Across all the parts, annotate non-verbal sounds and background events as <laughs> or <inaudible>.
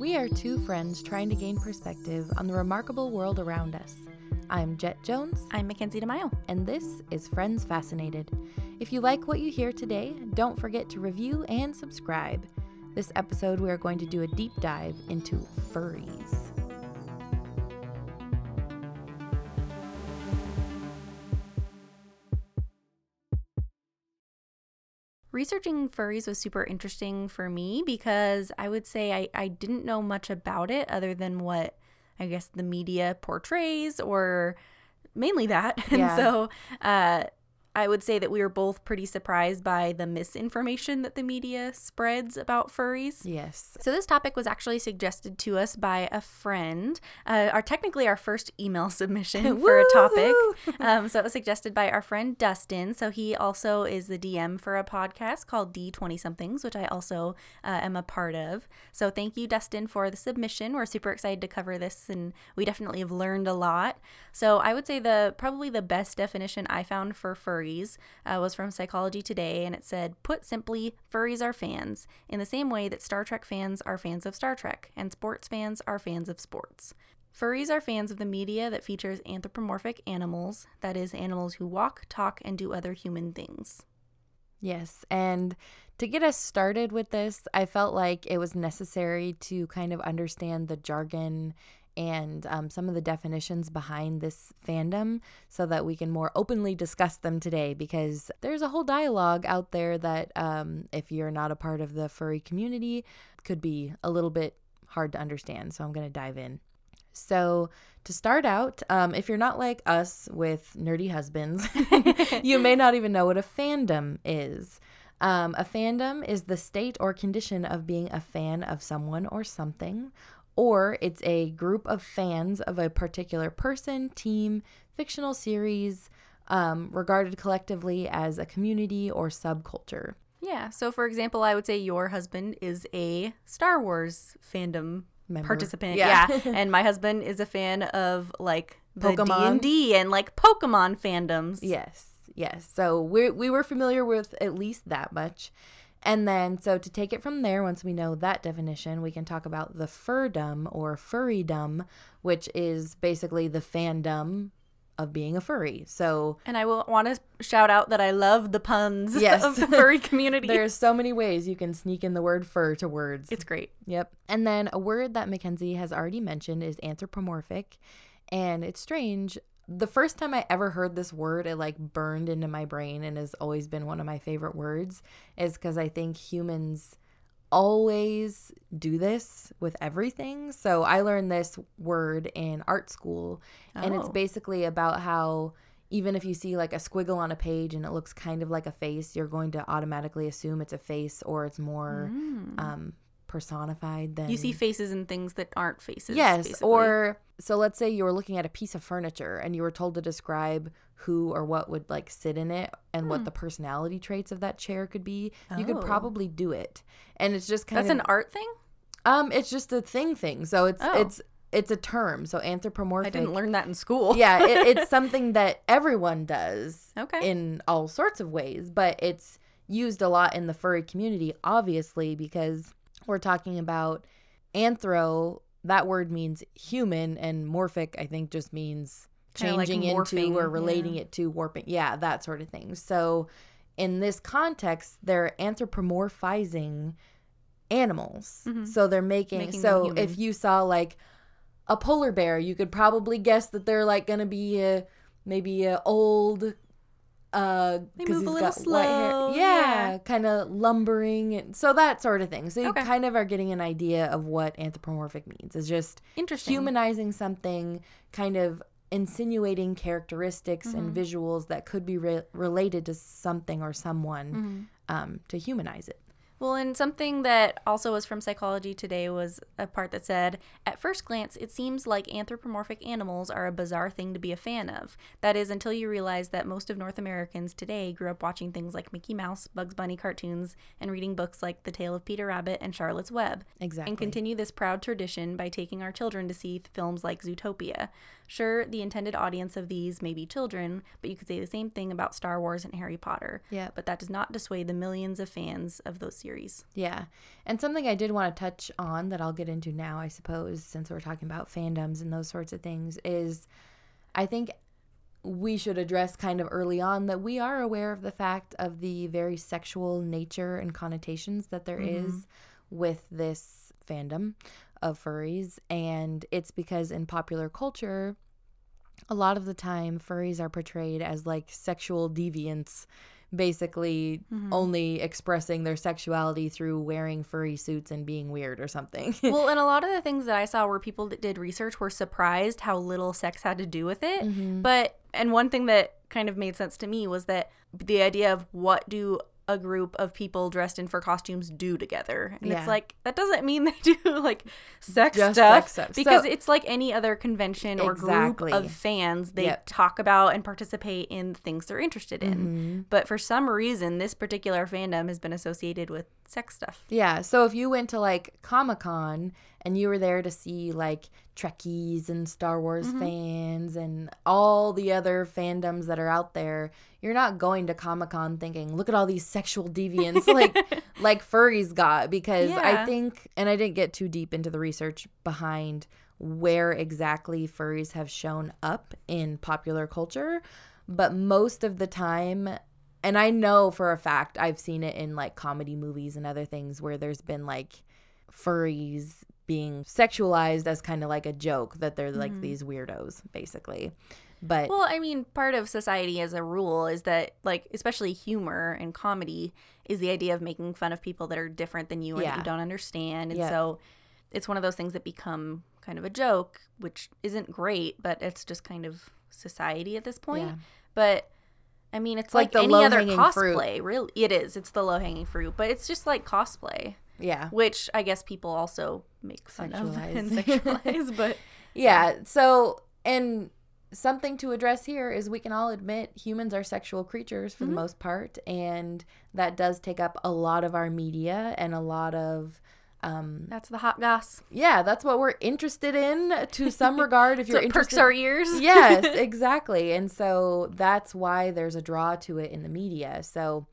We are two friends trying to gain perspective on the remarkable world around us. I'm Jet Jones, I'm Mackenzie DeMaio. and this is Friends Fascinated. If you like what you hear today, don't forget to review and subscribe. This episode, we are going to do a deep dive into furries. Researching furries was super interesting for me because I would say I, I didn't know much about it other than what I guess the media portrays or mainly that. <laughs> And so uh, I would say that we were both pretty surprised by the misinformation that the media spreads about furries. Yes. So this topic was actually suggested to us by a friend. Uh, our technically our first email <laughs> submission for a topic. Um, so it was suggested by our friend Dustin. So he also is the DM for a podcast called D Twenty Somethings, which I also uh, am a part of. So thank you, Dustin, for the submission. We're super excited to cover this, and we definitely have learned a lot. So I would say the probably the best definition I found for furries uh, was from Psychology Today, and it said, "Put simply, furries are fans in the same way that Star Trek fans are fans of Star Trek, and sports fans are fans of sports." Furries are fans of the media that features anthropomorphic animals, that is, animals who walk, talk, and do other human things. Yes. And to get us started with this, I felt like it was necessary to kind of understand the jargon and um, some of the definitions behind this fandom so that we can more openly discuss them today because there's a whole dialogue out there that um, if you're not a part of the furry community could be a little bit hard to understand so i'm going to dive in. So to start out um, if you're not like us with nerdy husbands <laughs> you may not even know what a fandom is. Um, a fandom is the state or condition of being a fan of someone or something or it's a group of fans of a particular person, team, fictional series, um, regarded collectively as a community or subculture. Yeah, so for example, I would say your husband is a Star Wars fandom Member. participant. Yeah. Yeah. <laughs> and my husband is a fan of like the Pokemon. D&D and like Pokemon fandoms. Yes, yes. So we we were familiar with at least that much. And then, so to take it from there, once we know that definition, we can talk about the furdom or furrydom, which is basically the fandom of being a furry. So And I will want to shout out that I love the puns <laughs> Yes. of the furry community. <laughs> there's so many ways you can sneak in the word fur to words. it's great. Yep. And then a word that Mackenzie has already mentioned is anthropomorphic. And it's strange. The first time I ever heard this word, it like burned into my brain and has always been one of my favorite words, is because I think humans always do this with everything. So I learned this word in art school, and it's Oh. basically about how even if you see like a squiggle on a page and it looks kind of like a face, you're going to automatically assume it's a face or it's more um, personified than Mm. You see faces and things that aren't faces. Yes, basically. or so let's say you were looking at a piece of furniture and you were told to describe who or what would like sit in it and what the personality traits of that chair could be. You could Hmm. Oh. probably do it. And it's just kind of that's of an art thing. um it's just a thing thing. So it's Oh. it's it's a term. So anthropomorphic I didn't learn that in school. <laughs> yeah, it, it's <laughs> something that everyone does Okay. in all sorts of ways, but it's used a lot in the furry community, obviously, because we're talking about anthro. That word means human, and morphic, I think, just means Kinda like changing into or relating yeah. it to warping. Yeah, that sort of thing. So, in this context, they're anthropomorphizing animals. So they're making, Mm-hmm. Making so if you saw like a polar bear, you could probably guess that they're like gonna be a maybe a old uh They 'cause move a he's little got white hair. slow, Yeah, yeah. kind of lumbering and so that sort of thing. So you Okay. kind of are getting an idea of what anthropomorphic means. It's just Interesting. humanizing something, kind of insinuating characteristics and Mm-hmm. visuals that could be re- related to something or someone Mm-hmm. um, to humanize it. Well, and something that also was from Psychology Today was a part that said, At first glance, it seems like anthropomorphic animals are a bizarre thing to be a fan of. That is, until you realize that most of North Americans today grew up watching things like Mickey Mouse, Bugs Bunny cartoons, and reading books like The Tale of Peter Rabbit and Charlotte's Web. Exactly. And continue this proud tradition by taking our children to see films like Zootopia. Sure, the intended audience of these may be children, but you could say the same thing about Star Wars and Harry Potter. Yeah. But that does not dissuade the millions of fans of those series. Yeah. And something I did want to touch on that I'll get into now, I suppose, since we're talking about fandoms and those sorts of things, is I think we should address kind of early on that we are aware of the fact of the very sexual nature and connotations that there Mm-hmm. is with this fandom of furries. And it's because in popular culture, a lot of the time furries are portrayed as like sexual deviants basically Mm-hmm. only expressing their sexuality through wearing furry suits and being weird or something. <laughs> well, and a lot of the things that I saw where people that did research were surprised how little sex had to do with it. Mm-hmm. But, and one thing that kind of made sense to me was that the idea of what do a group of people dressed in fur costumes do together. And Yeah. it's like, that doesn't mean <laughs> they do like sex Just stuff. sex stuff. Because So- it's like any other convention or Exactly. group of fans. They Yep. talk about and participate in things they're interested in. Mm-hmm. But for some reason, this particular fandom has been associated with sex stuff. Yeah. So if you went to like Comic Con and you were there to see like Trekkies and Star Wars Mm-hmm. fans and all the other fandoms that are out there, you're not going to Comic Con thinking, look at all these sexual deviants like <laughs> like furries got because I think and I didn't get too deep into the research behind where exactly furries have shown up in popular culture, but most of the time and I know for a fact I've seen it in like comedy movies and other things where there's been like furries being sexualized as kind of like a joke that they're like mm-hmm. these weirdos basically. But Well, I mean, part of society as a rule is that, like, especially humor and comedy is the idea of making fun of people that are different than you and that you don't understand. And Yeah. so it's one of those things that become kind of a joke, which isn't great, but it's just kind of society at this point. Yeah. But I mean, it's like like, the any other low-hanging fruit. Really, it is. It's the low hanging fruit, but it's just like cosplay, yeah. which I guess people also make fun of and Sexualize. sexualize. <laughs> But Yeah. So, and something to address here is we can all admit humans are sexual creatures for the most part, and that does take up a lot of our media and a lot of. Um, that's the hot goss. yeah, that's what we're interested in to some <laughs> regard. If you're it perks our ears. yes, <laughs> exactly. And so that's why there's a draw to it in the media. So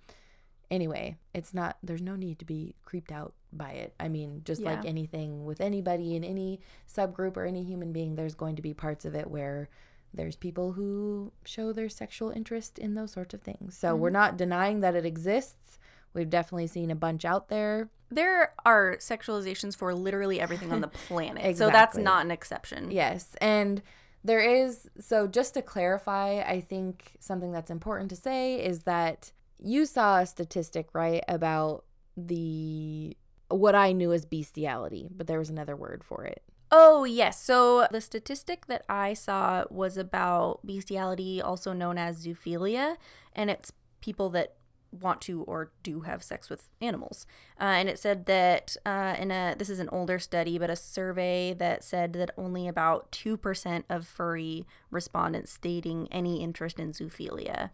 anyway, it's not there's no need to be creeped out by it. I mean, just like anything with anybody in any subgroup or any human being, there's going to be parts of it where there's people who show their sexual interest in those sorts of things. So we're mm-hmm. not denying that it exists. We've definitely seen a bunch out there. There are sexualizations for literally everything on the <laughs> planet. So that's not an exception. Yes. And there is, so just to clarify, I think something that's important to say is that you saw a statistic, right, about the what I knew as bestiality, but there was another word for it. Oh, yes. So the statistic that I saw was about bestiality, also known as zoophilia, and it's people that want to or do have sex with animals. Uh, and it said that uh, in a this is an older study, but a survey that said that only about two percent of furry respondents stating any interest in zoophilia.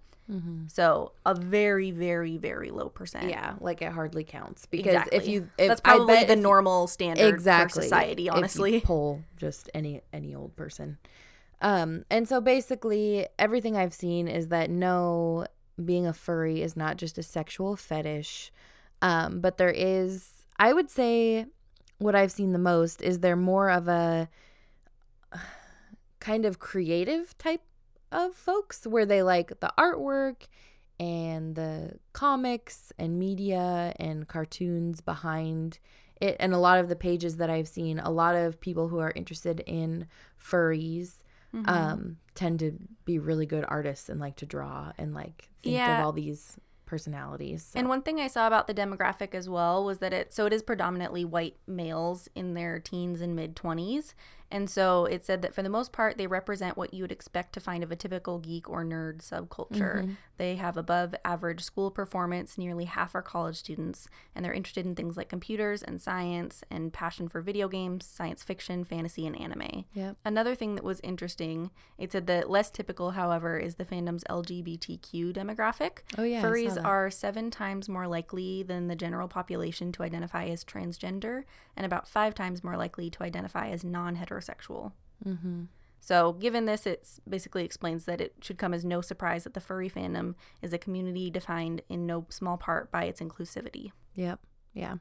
So a very, very, very low percent. Yeah, like it hardly counts because exactly. if you if that's I probably bet the normal standard exactly for society. Honestly, <laughs> poll just any any old person um and so basically everything i've seen is that no being a furry is not just a sexual fetish um but there is i would say what i've seen the most is there more of a <sighs> kind of creative type of folks where they like the artwork and the comics and media and cartoons behind it. And a lot of the pages that I've seen, a lot of people who are interested in furries Mm-hmm. um, tend to be really good artists and like to draw and like think Yeah. of all these personalities. So- And one thing I saw about the demographic as well was that it so it is predominantly white males in their teens and mid 20s. And so it said that for the most part they represent what you would expect to find of a typical geek or nerd subculture. They have above average school performance, nearly half are college students, and they're interested in things like computers and science and passion for video games, science fiction, fantasy and anime. Yep. Another thing that was interesting, it said that less typical, however, is the fandom's LGBTQ demographic. Oh, yeah, Furries are seven times more likely than the general population to identify as transgender, and about five times more likely to identify as non heterosexual. Mm-hmm. So, given this, it basically explains that it should come as no surprise that the furry fandom is a community defined in no small part by its inclusivity. Yep. Yeah.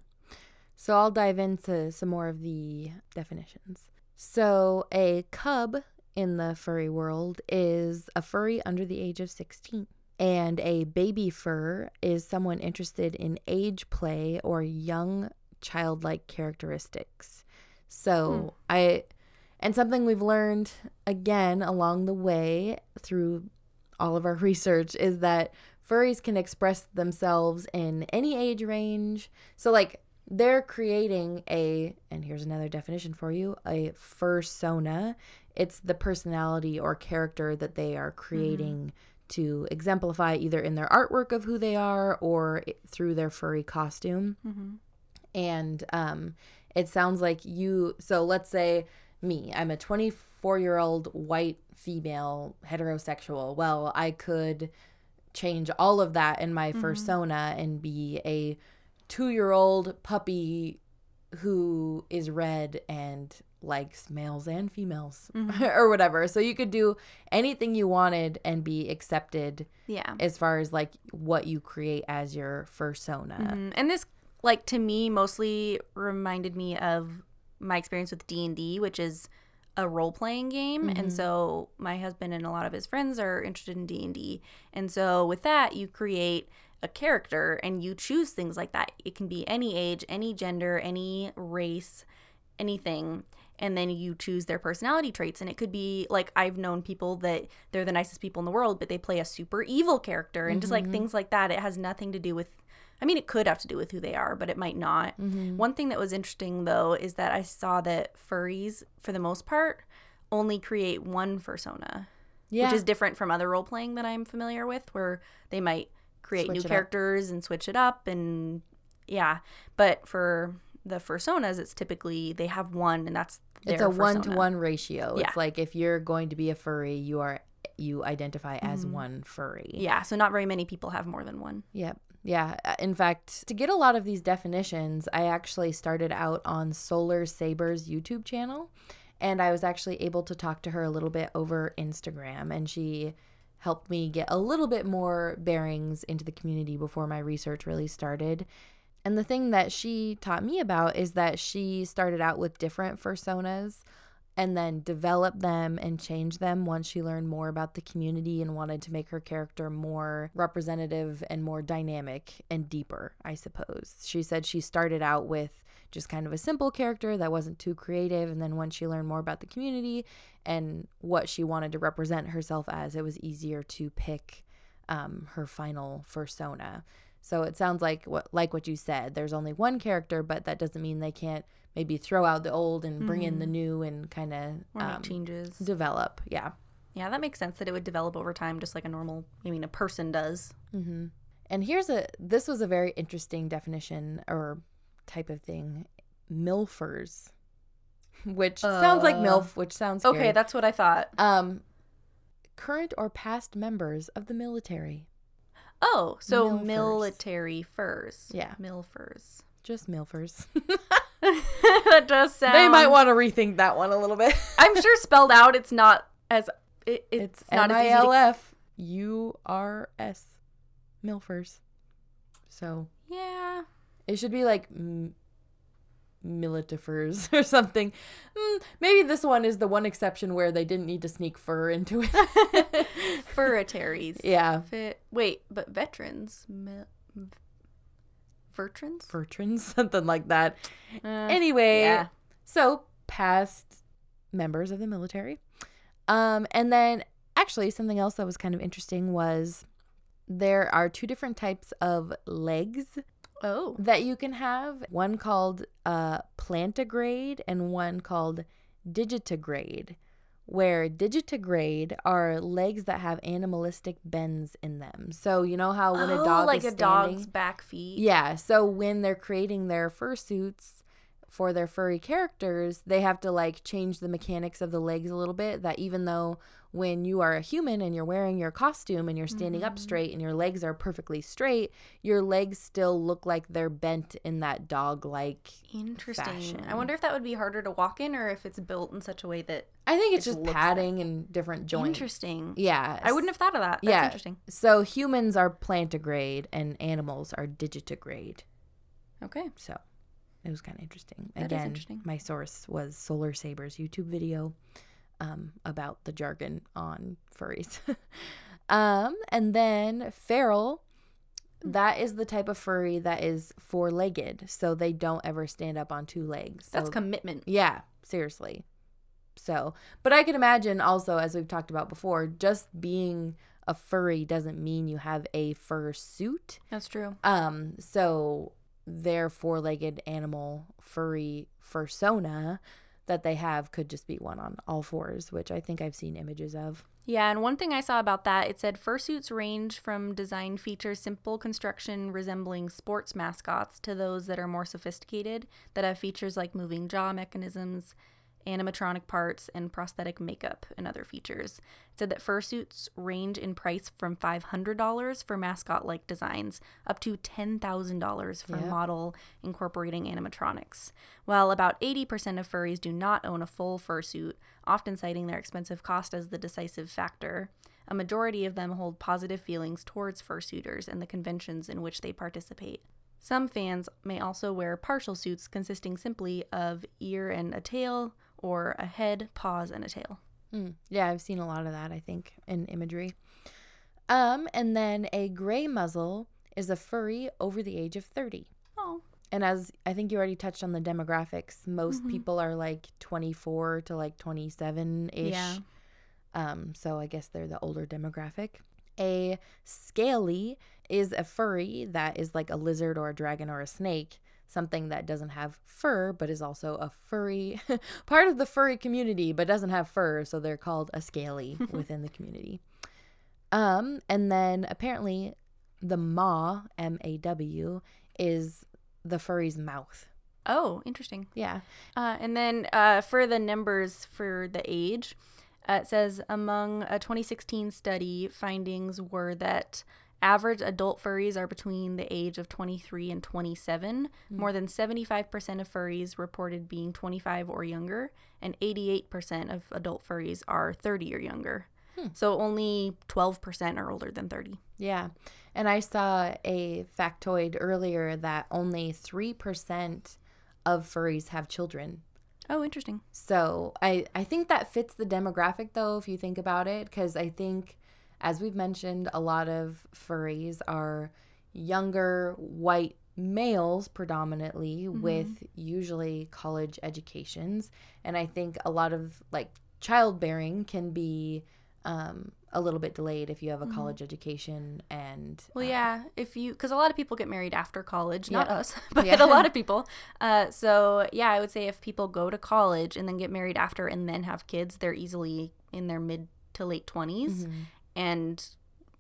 So, I'll dive into some more of the definitions. So, a cub in the furry world is a furry under the age of 16. And a baby fur is someone interested in age play or young childlike characteristics. So, hmm. I and something we've learned again along the way through all of our <laughs> research is that furries can express themselves in any age range. So, like, they're creating a, and here's another definition for you a fursona. It's the personality or character that they are creating mm-hmm. to exemplify either in their artwork of who they are or through their furry costume. Mm-hmm. And um, it sounds like you, so let's say me. I'm a 24 year old white female heterosexual. Well, I could change all of that in my mm-hmm. fursona and be a two year old puppy who is red and likes males and females mm-hmm. <laughs> or whatever. So you could do anything you wanted and be accepted. Yeah. As far as like what you create as your fursona. Mm-hmm. And this like to me mostly reminded me of my experience with D&D, which is a role-playing game mm-hmm. and so my husband and a lot of his friends are interested in D&D. And so with that, you create a character and you choose things like that. It can be any age, any gender, any race, anything and then you choose their personality traits and it could be like i've known people that they're the nicest people in the world but they play a super evil character and mm-hmm. just like mm-hmm. things like that it has nothing to do with I mean, it could have to do with who they are, but it might not. Mm-hmm. One thing that was interesting, though, is that I saw that furries, for the most part, only create one fursona, yeah. which is different from other role playing that I'm familiar with, where they might create switch new characters up. and switch it up. And yeah, but for the fursonas, it's typically they have one, and that's it's a one to one ratio. Yeah. It's like if you're going to be a furry, you are you identify as mm-hmm. one furry. Yeah, so not very many people have more than one. Yep. Yeah. Uh, in fact, to get a lot of these definitions, I actually started out on Solar Saber's YouTube channel. And I was actually able to talk to her a little bit over Instagram. And she helped me get a little bit more bearings into the community before my research really started. And the thing that she taught me about is that she started out with different fursonas and then develop them and change them once she learned more about the community and wanted to make her character more representative and more dynamic and deeper, I suppose. She said she started out with just kind of a simple character that wasn't too creative. And then once she learned more about the community and what she wanted to represent herself as, it was easier to pick um, her final fursona. So it sounds like what like what you said. There's only one character, but that doesn't mean they can't maybe throw out the old and bring mm-hmm. in the mm-hmm. new and kind of um, changes develop. Yeah. Yeah, that makes sense that it would develop over time, just like a normal. I mean, a person does. Mm-hmm. And here's a. This was a very interesting definition or type of thing. Milfers, <laughs> which uh, sounds like milf, which sounds okay. Scary. That's what I thought. Um, current or past members of the military. Oh, so milfers. military furs. Yeah, milfers. Just milfers. <laughs> that does sound. They might want to rethink that one a little bit. <laughs> I'm sure spelled out, it's not as it, it's, it's not as easy. U R S M I L F U R S, milfers. So yeah, it should be like m- militifers <laughs> or something. Mm, maybe this one is the one exception where they didn't need to sneak fur into it. <laughs> Furritaries. Yeah. Fit. Wait, but veterans. Mil- Vertrans? Vertrans, <laughs> something like that. Uh, anyway, yeah. so past members of the military. Um, and then actually, something else that was kind of interesting was there are two different types of legs. Oh. That you can have one called uh, plantigrade and one called digitigrade where digitigrade are legs that have animalistic bends in them. So you know how when oh, a dog like is a standing, dog's back feet. Yeah. So when they're creating their fursuits for their furry characters, they have to like change the mechanics of the legs a little bit. That even though when you are a human and you're wearing your costume and you're standing mm-hmm. up straight and your legs are perfectly straight, your legs still look like they're bent in that dog like Interesting. Fashion. I wonder if that would be harder to walk in or if it's built in such a way that I think it's just padding like... and different joints. Interesting. Yeah. I wouldn't have thought of that. That's yeah. interesting. So humans are plantigrade and animals are digitigrade. Okay. So it was kind of interesting. That Again, interesting. my source was Solar Saber's YouTube video um, about the jargon on furries. <laughs> um, and then feral, that is the type of furry that is four legged. So they don't ever stand up on two legs. So, That's commitment. Yeah, seriously. So, but I can imagine also, as we've talked about before, just being a furry doesn't mean you have a fur suit. That's true. Um, so their four legged animal furry fursona that they have could just be one on all fours, which I think I've seen images of. Yeah, and one thing I saw about that, it said fursuits range from design features simple construction resembling sports mascots to those that are more sophisticated that have features like moving jaw mechanisms, animatronic parts, and prosthetic makeup and other features. It said that fursuits range in price from $500 for mascot like designs up to $10,000 for model incorporating animatronics. While about 80% of furries do not own a full fursuit, often citing their expensive cost as the decisive factor, a majority of them hold positive feelings towards fursuiters and the conventions in which they participate. Some fans may also wear partial suits consisting simply of ear and a tail, or a head, paws, and a tail. Mm, yeah, I've seen a lot of that, I think, in imagery. Um, and then a gray muzzle is a furry over the age of 30. Oh. And as I think you already touched on the demographics, most mm-hmm. people are like 24 to like 27 ish. Yeah. Um, so I guess they're the older demographic. A scaly is a furry that is like a lizard or a dragon or a snake something that doesn't have fur but is also a furry <laughs> part of the furry community but doesn't have fur so they're called a scaly <laughs> within the community. Um and then apparently the maw m-a-w is the furry's mouth. Oh interesting. Yeah. Uh, and then uh, for the numbers for the age uh, it says among a 2016 study findings were that Average adult furries are between the age of 23 and 27. Mm. More than 75% of furries reported being 25 or younger, and 88% of adult furries are 30 or younger. Hmm. So only 12% are older than 30. Yeah. And I saw a factoid earlier that only 3% of furries have children. Oh, interesting. So I, I think that fits the demographic, though, if you think about it, because I think as we've mentioned, a lot of furries are younger white males predominantly mm-hmm. with usually college educations. And I think a lot of like childbearing can be um, a little bit delayed if you have a mm-hmm. college education and well uh, yeah if you because a lot of people get married after college not yeah. us <laughs> but yeah. a lot of people uh, so yeah i would say if people go to college and then get married after and then have kids they're easily in their mid to late 20s mm-hmm and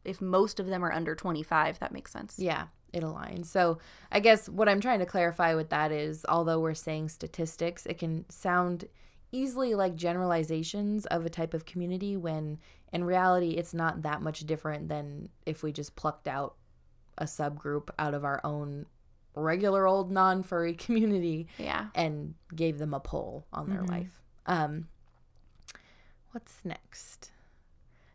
if most of them are under 25 that makes sense. Yeah it aligns. So i guess what i'm trying to clarify with that is although we're saying statistics it can sound easily like generalizations of a type of community when in reality it's not that much different than if we just plucked out a subgroup out of our own regular old non-furry <laughs> community yeah. and gave them a poll on their mm-hmm. life. Um what's next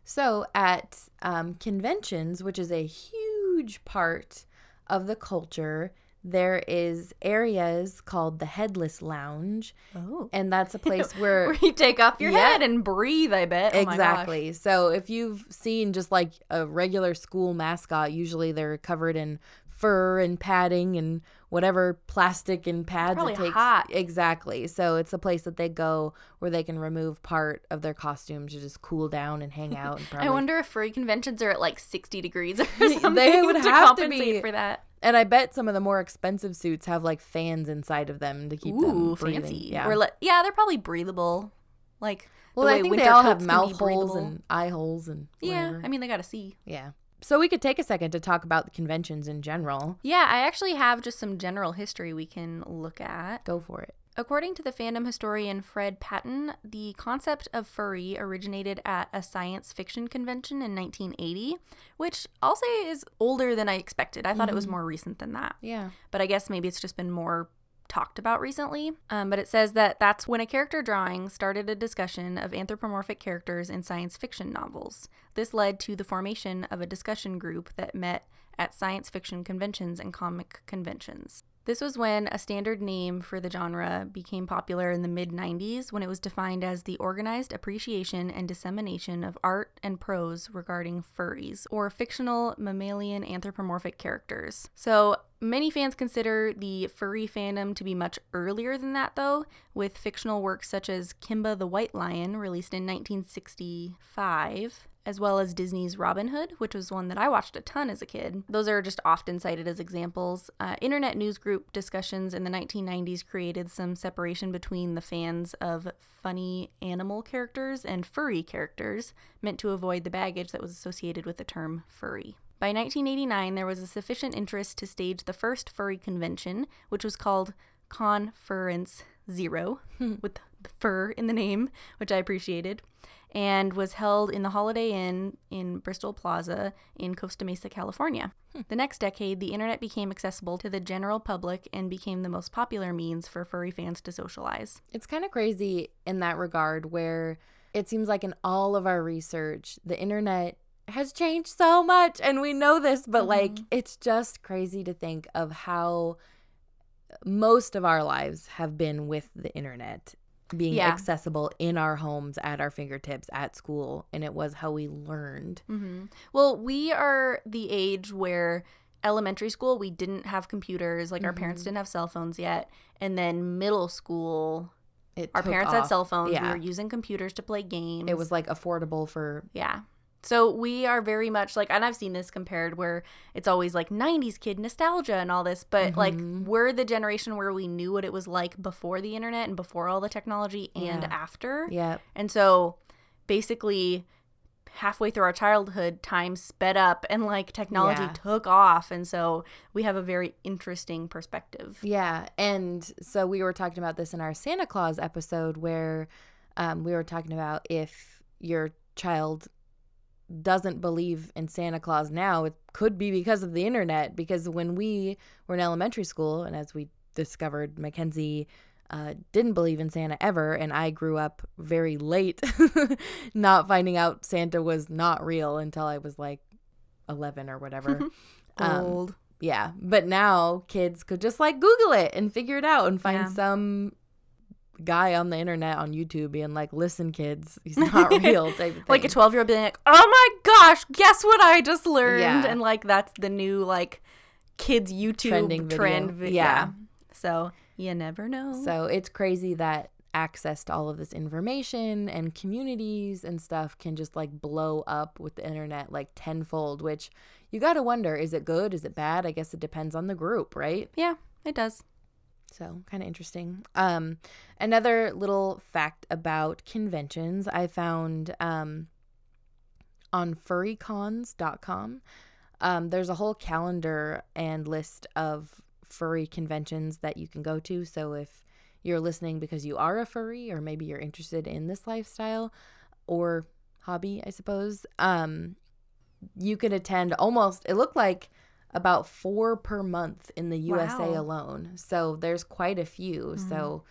so, at um, conventions, which is a huge part of the culture, there is areas called the headless lounge. Oh. And that's a <laughs> place where, where you take off your yeah, head and breathe, I bet. Oh exactly. So if you've seen just like a regular school mascot, usually they're covered in fur and padding and whatever plastic and pads Probably it takes. Hot. Exactly. So it's a place that they go where they can remove part of their costumes to just cool down and hang out. And <laughs> probably... I wonder if furry conventions are at like 60 degrees or <laughs> something. they would to have to be for that. And I bet some of the more expensive suits have like fans inside of them to keep Ooh, them breathing. fancy. Yeah. Or le- yeah, they're probably breathable. Like well, the I think they all have mouth holes and eye holes and whatever. yeah. I mean, they got to see. Yeah. So we could take a second to talk about the conventions in general. Yeah, I actually have just some general history we can look at. Go for it. According to the fandom historian Fred Patten, the concept of furry originated at a science fiction convention in 1980, which I'll say is older than I expected. I thought mm-hmm. it was mm-hmm. more recent than that. Yeah. But I guess maybe it's just been more talked about recently. Um, but it says that that's when a character drawing started a discussion of anthropomorphic characters in science fiction novels. This led to the formation of a discussion group that met at science fiction conventions and comic conventions. This was when a standard name for the genre became popular in the mid 90s when it was defined as the organized appreciation and dissemination of art and prose regarding furries, or fictional mammalian anthropomorphic characters. So, Many fans consider the furry fandom to be much earlier than that, though, with fictional works such as Kimba the White Lion, released in 1965, as well as Disney's Robin Hood, which was one that I watched a ton as a kid. Those are just often cited as examples. Uh, Internet news group discussions in the 1990s created some separation between the fans of funny animal characters and furry characters, meant to avoid the baggage that was associated with the term furry. By 1989, there was a sufficient interest to stage the first furry convention, which was called ConFurence Zero, <laughs> with fur in the name, which I appreciated and was held in the Holiday Inn in Bristol Plaza in Costa Mesa, California. Hmm. The next decade, the internet became accessible to the general public and became the most popular means for furry fans to socialize. It's kind of crazy in that regard, where it seems like in all of our research, the internet has changed so much, and we know this, but mm-hmm. like it's just crazy to think of how most of our lives have been with the internet being yeah. accessible in our homes at our fingertips at school and it was how we learned mm-hmm. well we are the age where elementary school we didn't have computers like mm-hmm. our parents mm-hmm. didn't have cell phones yet and then middle school it our parents off. had cell phones yeah. we were using computers to play games it was like affordable for yeah so we are very much like, and I've seen this compared where it's always like 90s kid nostalgia and all this, but mm-hmm. like we're the generation where we knew what it was like before the internet and before all the technology and yeah. after. Yeah. And so basically, halfway through our childhood, time sped up and like technology yeah. took off. And so we have a very interesting perspective. Yeah. And so we were talking about this in our Santa Claus episode where um, we were talking about if your child doesn't believe in Santa Claus now, it could be because of the internet. Because when we were in elementary school, and as we discovered, Mackenzie uh, didn't believe in Santa ever, and I grew up very late <laughs> not finding out Santa was not real until I was like 11 or whatever. <laughs> Old. Um, yeah. But now kids could just like Google it and figure it out and find yeah. some guy on the internet on YouTube being like, "Listen, kids, he's not <laughs> real." like a twelve year old being like, "Oh my gosh, guess what I just learned?" Yeah. And like that's the new like kids YouTube Trending trend. Video. Yeah. yeah. So you never know. So it's crazy that access to all of this information and communities and stuff can just like blow up with the internet like tenfold. Which you got to wonder: is it good? Is it bad? I guess it depends on the group, right? Yeah, it does. So, kind of interesting. Um, another little fact about conventions I found um, on furrycons.com. Um, there's a whole calendar and list of furry conventions that you can go to. So, if you're listening because you are a furry, or maybe you're interested in this lifestyle or hobby, I suppose, um, you could attend almost, it looked like about four per month in the USA wow. alone. So there's quite a few. Mm-hmm. So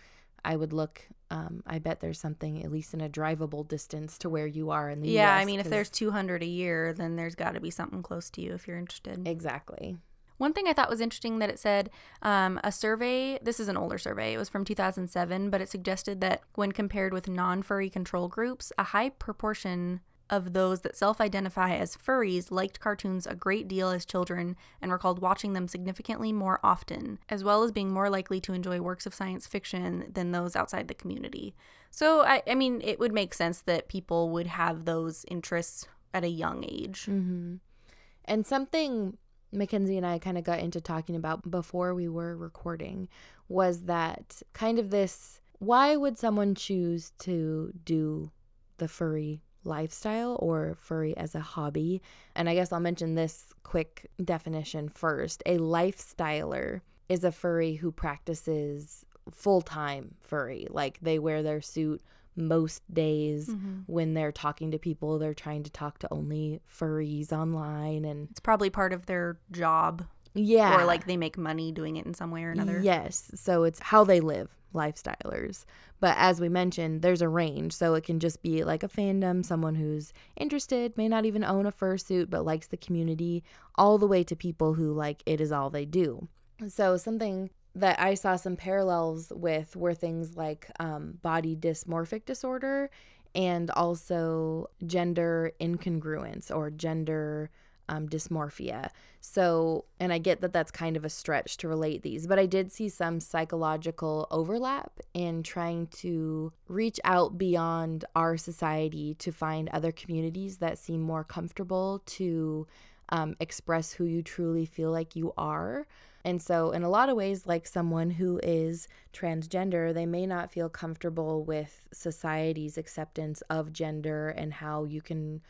I would look. Um, I bet there's something at least in a drivable distance to where you are in the USA. yeah. US, I mean, if there's 200 a year, then there's got to be something close to you if you're interested. Exactly. One thing I thought was interesting that it said um, a survey, this is an older survey, it was from 2007, but it suggested that when compared with non furry control groups, a high proportion of those that self identify as furries liked cartoons a great deal as children and recalled watching them significantly more often, as well as being more likely to enjoy works of science fiction than those outside the community. So, I, I mean, it would make sense that people would have those interests at a young age. Mm-hmm. And something Mackenzie and I kind of got into talking about before we were recording was that kind of this why would someone choose to do the furry lifestyle or furry as a hobby. And I guess I'll mention this quick definition first. A lifestyler is a furry who practices full time furry. Like they wear their suit most days Mm-hmm. when they're talking to people. They're trying to talk to only furries online, and It's probably part of their job, yeah, or like they make money doing it in some way or another. Yes. So it's how they live, lifestylers. But as we mentioned, there's a range. So it can just be like a fandom, someone who's interested, may not even own a fursuit, but likes the community, all the way to people who like it is all they do. So something that I saw some parallels with were things like um, body dysmorphic disorder and also gender incongruence or gender um, dysmorphia. So, and I get that that's kind of a stretch to relate these, but I did see some psychological overlap in trying to reach out beyond our society to find other communities that seem more comfortable to um, express who you truly feel like you are. And so, in a lot of ways, like someone who is transgender, they may not feel comfortable with society's acceptance of gender and how you can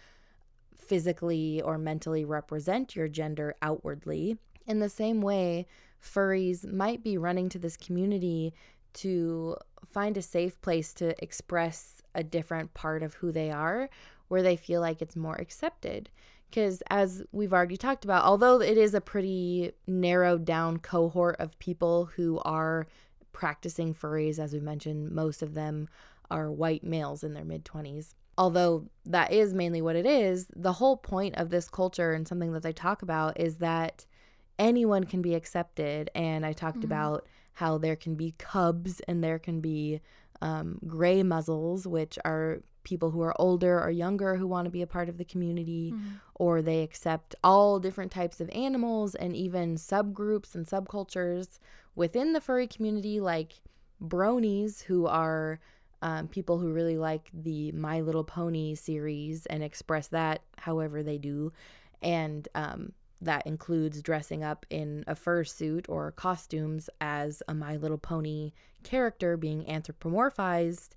physically or mentally represent your gender outwardly. In the same way, furries might be running to this community to find a safe place to express a different part of who they are where they feel like it's more accepted. Because, as we've already talked about, although it is a pretty narrowed down cohort of people who are practicing furries, as we mentioned, most of them are white males in their mid 20s. Although that is mainly what it is, the whole point of this culture and something that they talk about is that anyone can be accepted. And I talked about how there can be cubs and there can be um, gray muzzles, which are people who are older or younger who want to be a part of the community, or they accept all different types of animals and even subgroups and subcultures within the furry community, like bronies, who are um, people who really like the My Little Pony series and express that however they do. And um, that includes dressing up in a fursuit or costumes as a My Little Pony character being anthropomorphized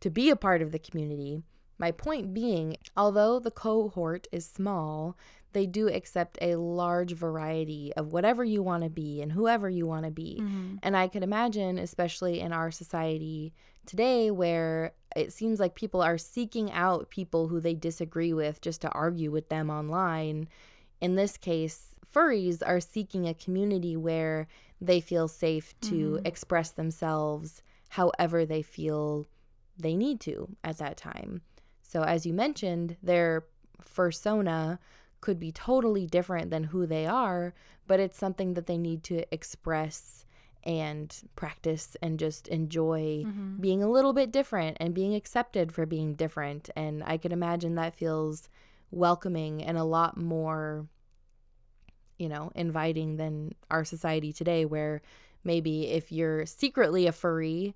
to be a part of the community. My point being, although the cohort is small, they do accept a large variety of whatever you want to be and whoever you want to be. And I could imagine, especially in our society today, where it seems like people are seeking out people who they disagree with just to argue with them online. In this case, furries are seeking a community where they feel safe to mm-hmm. express themselves however they feel they need to at that time. So, as you mentioned, their fursona could be totally different than who they are, but it's something that they need to express and practice and just enjoy mm-hmm. being a little bit different and being accepted for being different. And I could imagine that feels welcoming and a lot more, you know, inviting than our society today, where maybe if you're secretly a furry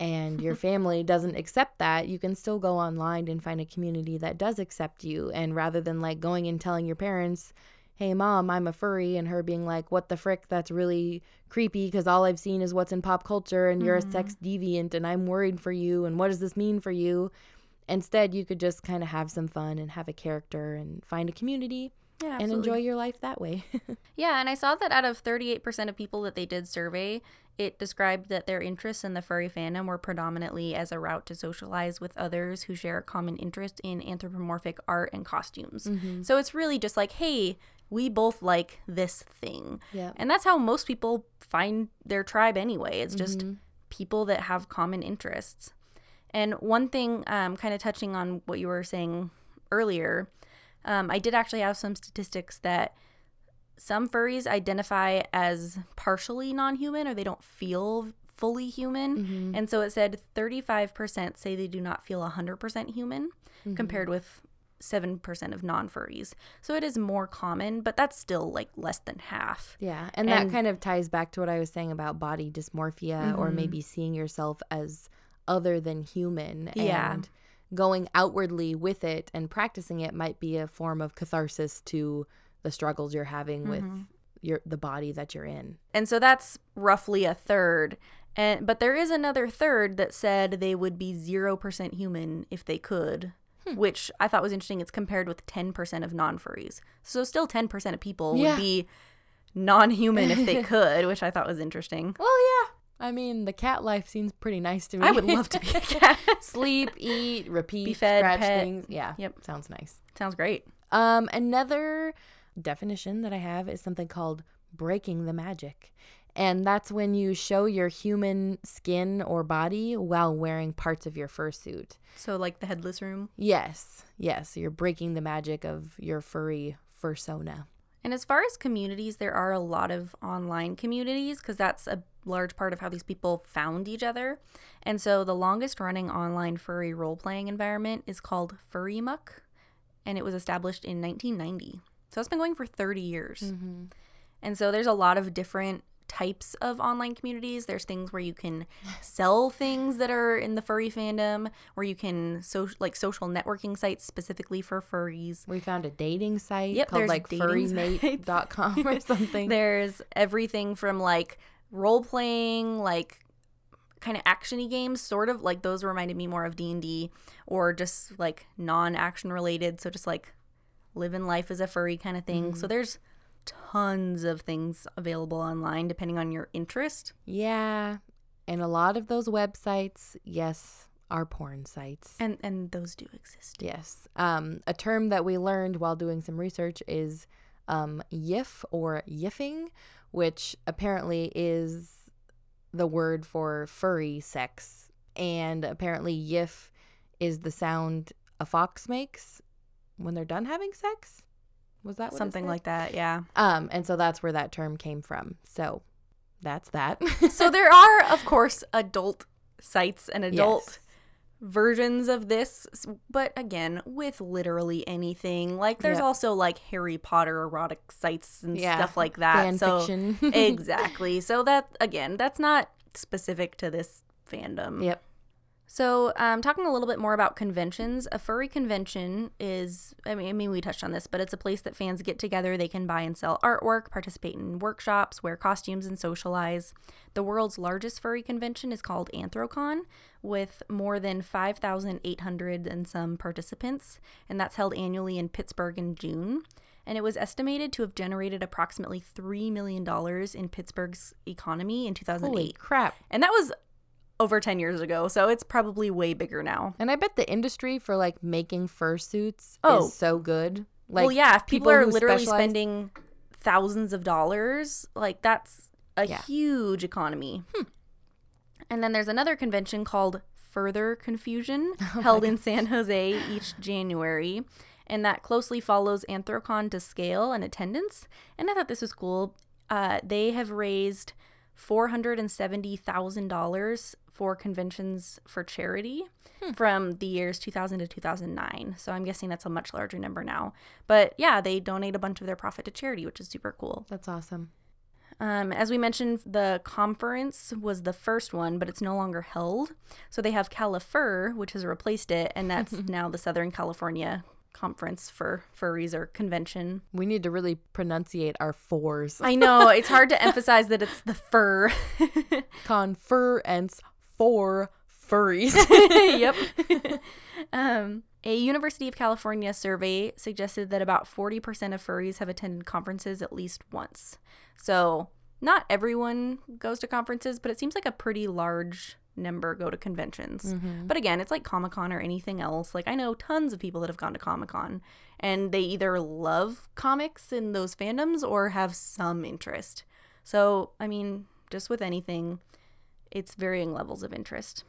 and your <laughs> family doesn't accept that, you can still go online and find a community that does accept you. And rather than like going and telling your parents, hey, mom, I'm a furry, and her being like, what the frick, that's really creepy because all I've seen is what's in pop culture and you're a sex mm-hmm. deviant and I'm worried for you and what does this mean for you? Instead, you could just kind of have some fun and have a character and find a community Yeah, and enjoy your life that way. <laughs> Yeah, and I saw that out of 38% of people that they did survey, it described that their interests in the furry fandom were predominantly as a route to socialize with others who share a common interest in anthropomorphic art and costumes. Mm-hmm. So it's really just like, hey, we both like this thing. Yeah. And that's how most people find their tribe anyway. It's just people that have common interests. And one thing, um, kind of touching on what you were saying earlier, um, I did actually have some statistics that some furries identify as partially non human or they don't feel fully human. And so it said 35% say they do not feel 100% human, compared with 7% of non furries. So it is more common, but that's still like less than half. Yeah, and, that kind of ties back to what I was saying about body dysmorphia or mm-hmm. maybe seeing yourself as other than human Yeah. and going outwardly with it and practicing it might be a form of catharsis to the struggles you're having with mm-hmm. your the body that you're in. And so that's roughly a third. And but there is another third that said they would be 0% human if they could, which I thought was interesting. It's compared with 10% of non-furries. So still 10% of people Yeah. would be non-human if they <laughs> could, which I thought was interesting. Well, yeah. I mean, the cat life seems pretty nice to me. I would love to be a <laughs> cat. Sleep, eat, repeat, Be fed, scratch pet. things. Yeah. Yep. Sounds nice. Sounds great. Um, another definition that I have is something called breaking the magic. And that's when you show your human skin or body while wearing parts of your fursuit. So like the headless room. Yes, yes, you're breaking the magic of your furry fursona. And as far as communities, there are a lot of online communities because that's a large part of how these people found each other. And so the longest running online furry role playing environment is called FurryMUCK, and it was established in 1990. So it's been going for 30 years. Mm-hmm. And so there's a lot of different types of online communities. There's things where you can sell things that are in the furry fandom, where you can so like social networking sites specifically for furries. We found a dating site Yep, called like furrymate.com or <laughs> something. There's everything from like role playing, like kind of actiony games, sort of like those reminded me more of D and D, or just like non-action related. So just like living life as a furry kind of thing. So mm-hmm. there's tons of things available online depending on your interest. yeah, and a lot of those websites, yes, are porn sites. And and those do exist. Yes. Um, a term that we learned while doing some research is um, yiff or yiffing, which apparently is the word for furry sex. And apparently, yiff is the sound a fox makes when they're done having sex. Was that what Something like that, yeah. Um, and so that's where that term came from. So that's that. so <laughs> there are of course adult sites and adult Yes. versions of this but again with literally anything like there's Yep. also like harry potter erotic sites and Yeah, stuff like that fan so fiction. <laughs> exactly so that again that's not specific to this fandom Yep. So, um, talking a little bit more about conventions, a furry convention is, I mean, I mean, we touched on this, but it's a place that fans get together. They can buy and sell artwork, participate in workshops, wear costumes, and socialize. The world's largest furry convention is called Anthrocon, with more than 5,800 and some participants, and that's held annually in Pittsburgh in June. And it was estimated to have generated approximately $3 million in Pittsburgh's economy in 2008. Holy crap. And that was over 10 years ago, so it's probably way bigger now. And I bet the industry for like making fursuits Oh. is so good. Like well, yeah, if people, people are literally specialize- spending thousands of dollars, like that's a Yeah. huge economy. And then there's another convention called Further Confusion, <laughs> held in San Jose each January. And that closely follows Anthrocon to scale and attendance. And I thought this was cool. Uh, they have raised $470,000 for conventions for charity from the years 2000 to 2009. So I'm guessing that's a much larger number now. But yeah, they donate a bunch of their profit to charity, which is super cool. That's awesome. Um, as we mentioned, the ConFurence was the first one, but it's no longer held. So they have Califur, which has replaced it, and that's <laughs> now the Southern California Conference for Furries or Convention. We need to really pronunciate our fours. I know it's hard to <laughs> emphasize that it's the fur. <laughs> Conference for furries. <laughs> yep. <laughs> um, a University of California survey suggested that about 40% of furries have attended conferences at least once. So, not everyone goes to conferences, but it seems like a pretty large number go to conventions. But again, it's like Comic Con or anything else. Like, I know tons of people that have gone to Comic Con and they either love comics in those fandoms or have some interest. So, I mean, just with anything, it's varying levels of interest.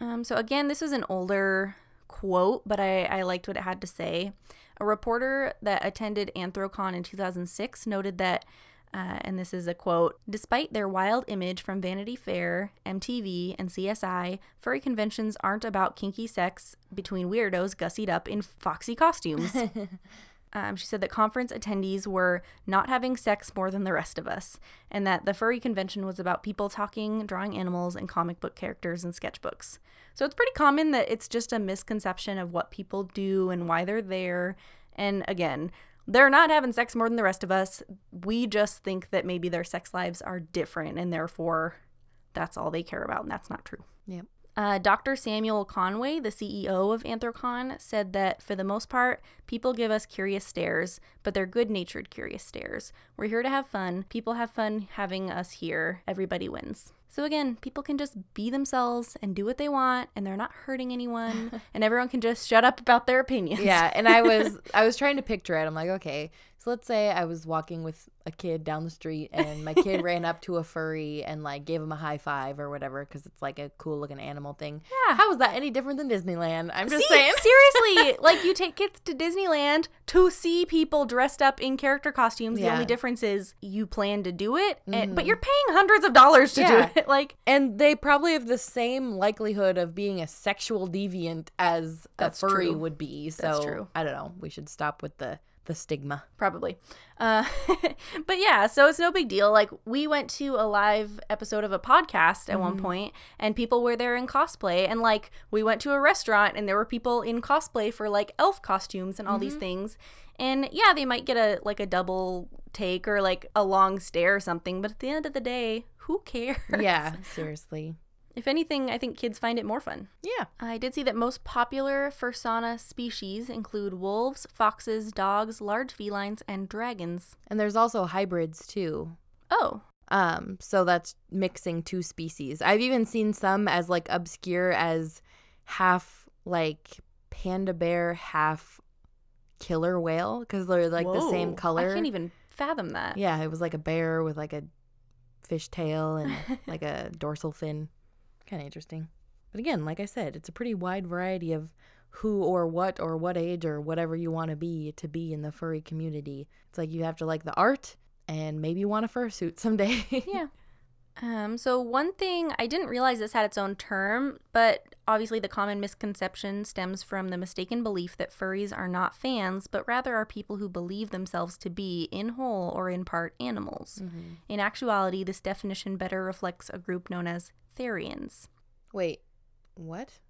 Um, so again, this was an older quote, but I, I liked what it had to say. A reporter that attended Anthrocon in 2006 noted that, uh, and this is a quote, despite their wild image from Vanity Fair, MTV, and CSI, furry conventions aren't about kinky sex between weirdos gussied up in foxy costumes. <laughs> Um, she said that conference attendees were not having sex more than the rest of us, and that the furry convention was about people talking, drawing animals, and comic book characters and sketchbooks. So it's pretty common that it's just a misconception of what people do and why they're there. And again, they're not having sex more than the rest of us. We just think that maybe their sex lives are different, and therefore that's all they care about, and that's not true. Uh, Dr. Samuel Conway, the CEO of Anthrocon, said that for the most part, people give us curious stares, but they're good natured curious stares. We're here to have fun. People have fun having us here. Everybody wins. So again, people can just be themselves and do what they want and they're not hurting anyone <laughs> and everyone can just shut up about their opinions. Yeah, and I was <laughs> I was trying to picture it. I'm like, okay, so let's say I was walking with a kid down the street and my kid <laughs> ran up to a furry and like gave him a high five or whatever because it's like a cool looking animal thing. Yeah. How is that any different than Disneyland? I'm just See, saying. seriously, <laughs> like you take kids to Disneyland to see people dressed up in character costumes. The only difference is you plan to do it, and, but mm-hmm. you're paying hundreds of dollars to Yeah. do it. <laughs> Like And they probably have the same likelihood of being a sexual deviant as a furry true. would be. So. I don't know. We should stop with the the stigma. probably. Uh, <laughs> but yeah, so it's no big deal. Like we went to a live episode of a podcast at one point, and people were there in cosplay, and like we went to a restaurant, and there were people in cosplay for like elf costumes and all these things. And yeah, they might get a like a double take or like a long stare or something, but at the end of the day, who cares? Yeah, <laughs> seriously. If anything, I think kids find it more fun. Yeah. I did see that most popular fursona species include wolves, foxes, dogs, large felines, and dragons. And there's also hybrids too. Oh, Um, so that's mixing two species. I've even seen some as like obscure as half like panda bear, half killer whale because they're like the same color. I can't even fathom that. Yeah, it was like a bear with like a fish tail and like a dorsal fin. Kind of interesting. But again, like I said, it's a pretty wide variety of who or what or what age or whatever you want to be to be in the furry community. It's like you have to like the art and maybe you want a fursuit <laughs> someday. yeah. Um, so one thing I didn't realize this had its own term, but obviously the common misconception stems from the mistaken belief that furries are not fans, but rather are people who believe themselves to be in whole or in part animals. Mm-hmm. In actuality, this definition better reflects a group known as therians. Wait, what?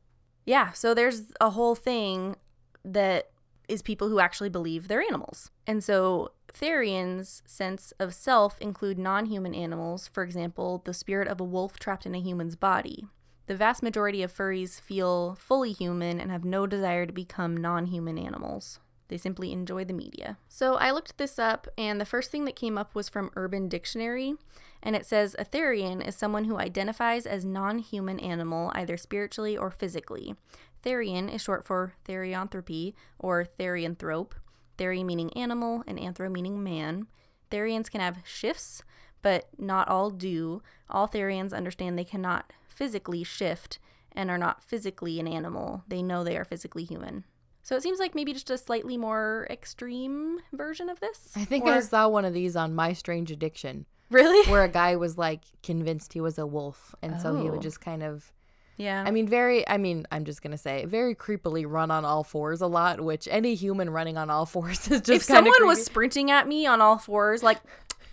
Yeah, so there's a whole thing that is people who actually believe they're animals. And so Therians' sense of self include non human animals, for example, the spirit of a wolf trapped in a human's body. The vast majority of furries feel fully human and have no desire to become non human animals. They simply enjoy the media. So I looked this up, and the first thing that came up was from Urban Dictionary, and it says a Therian is someone who identifies as non human animal, either spiritually or physically. Therian is short for therianthropy or therianthrope, theri meaning animal and anthro meaning man. Therians can have shifts, but not all do. All Therians understand they cannot physically shift and are not physically an animal. They know they are physically human. So it seems like maybe just a slightly more extreme version of this. I think Or- I saw one of these on My Strange Addiction really. where a guy was like convinced he was a wolf and so he Oh. would just kind of yeah. I mean, very, I mean, I'm just going to say, very creepily run on all fours a lot, which any human running on all <laughs> fours is just if someone of was sprinting at me on all fours, like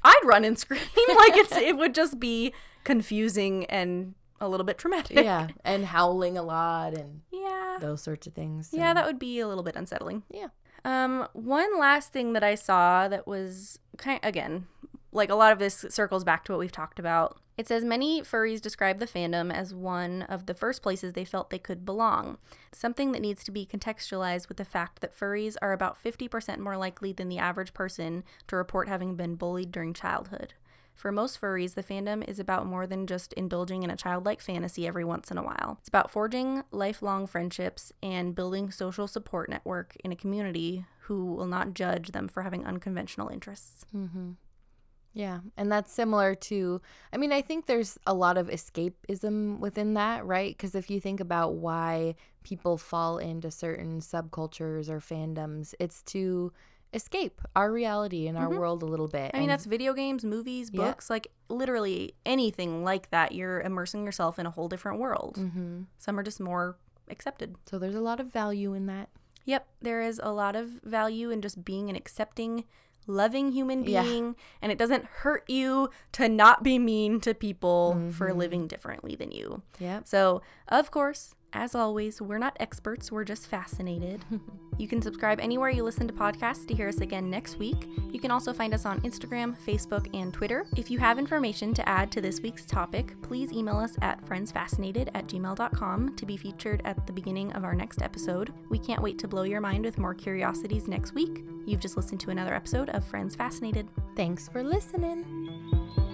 I'd run and scream. <laughs> like it's it would just be confusing and a little bit traumatic. yeah, <laughs> and howling a lot and Yeah. those sorts of things. so- Yeah, that would be a little bit unsettling. yeah. Um, one last thing that I saw that was kind of, again, like a lot of this circles back to what we've talked about. It says many furries describe the fandom as one of the first places they felt they could belong. Something that needs to be contextualized with the fact that furries are about 50% more likely than the average person to report having been bullied during childhood. For most furries, the fandom is about more than just indulging in a childlike fantasy every once in a while. It's about forging lifelong friendships and building social support network in a community who will not judge them for having unconventional interests. Mm-hmm. Yeah, and that's similar to I mean, I think there's a lot of escapism within that, right? Because if you think about why people fall into certain subcultures or fandoms, it's to escape our reality and our world a little bit. Mm-hmm. I mean, and- that's video games, movies, Yeah. books, like literally anything like that. You're immersing yourself in a whole different world. Mhm. Some are just more accepted. so there's a lot of value in that. Yep, there is a lot of value in just being an accepting, loving human Yeah. being, and it doesn't hurt you to not be mean to people for living differently than you. Yep. So, of course, as always, we're not experts, we're just fascinated. <laughs> you can subscribe anywhere you listen to podcasts to hear us again next week. You can also find us on Instagram, Facebook, and Twitter. If you have information to add to this week's topic, please email us at friendsfascinated at gmail.com to be featured at the beginning of our next episode. We can't wait to blow your mind with more curiosities next week. You've just listened to another episode of Friends Fascinated. Thanks for listening.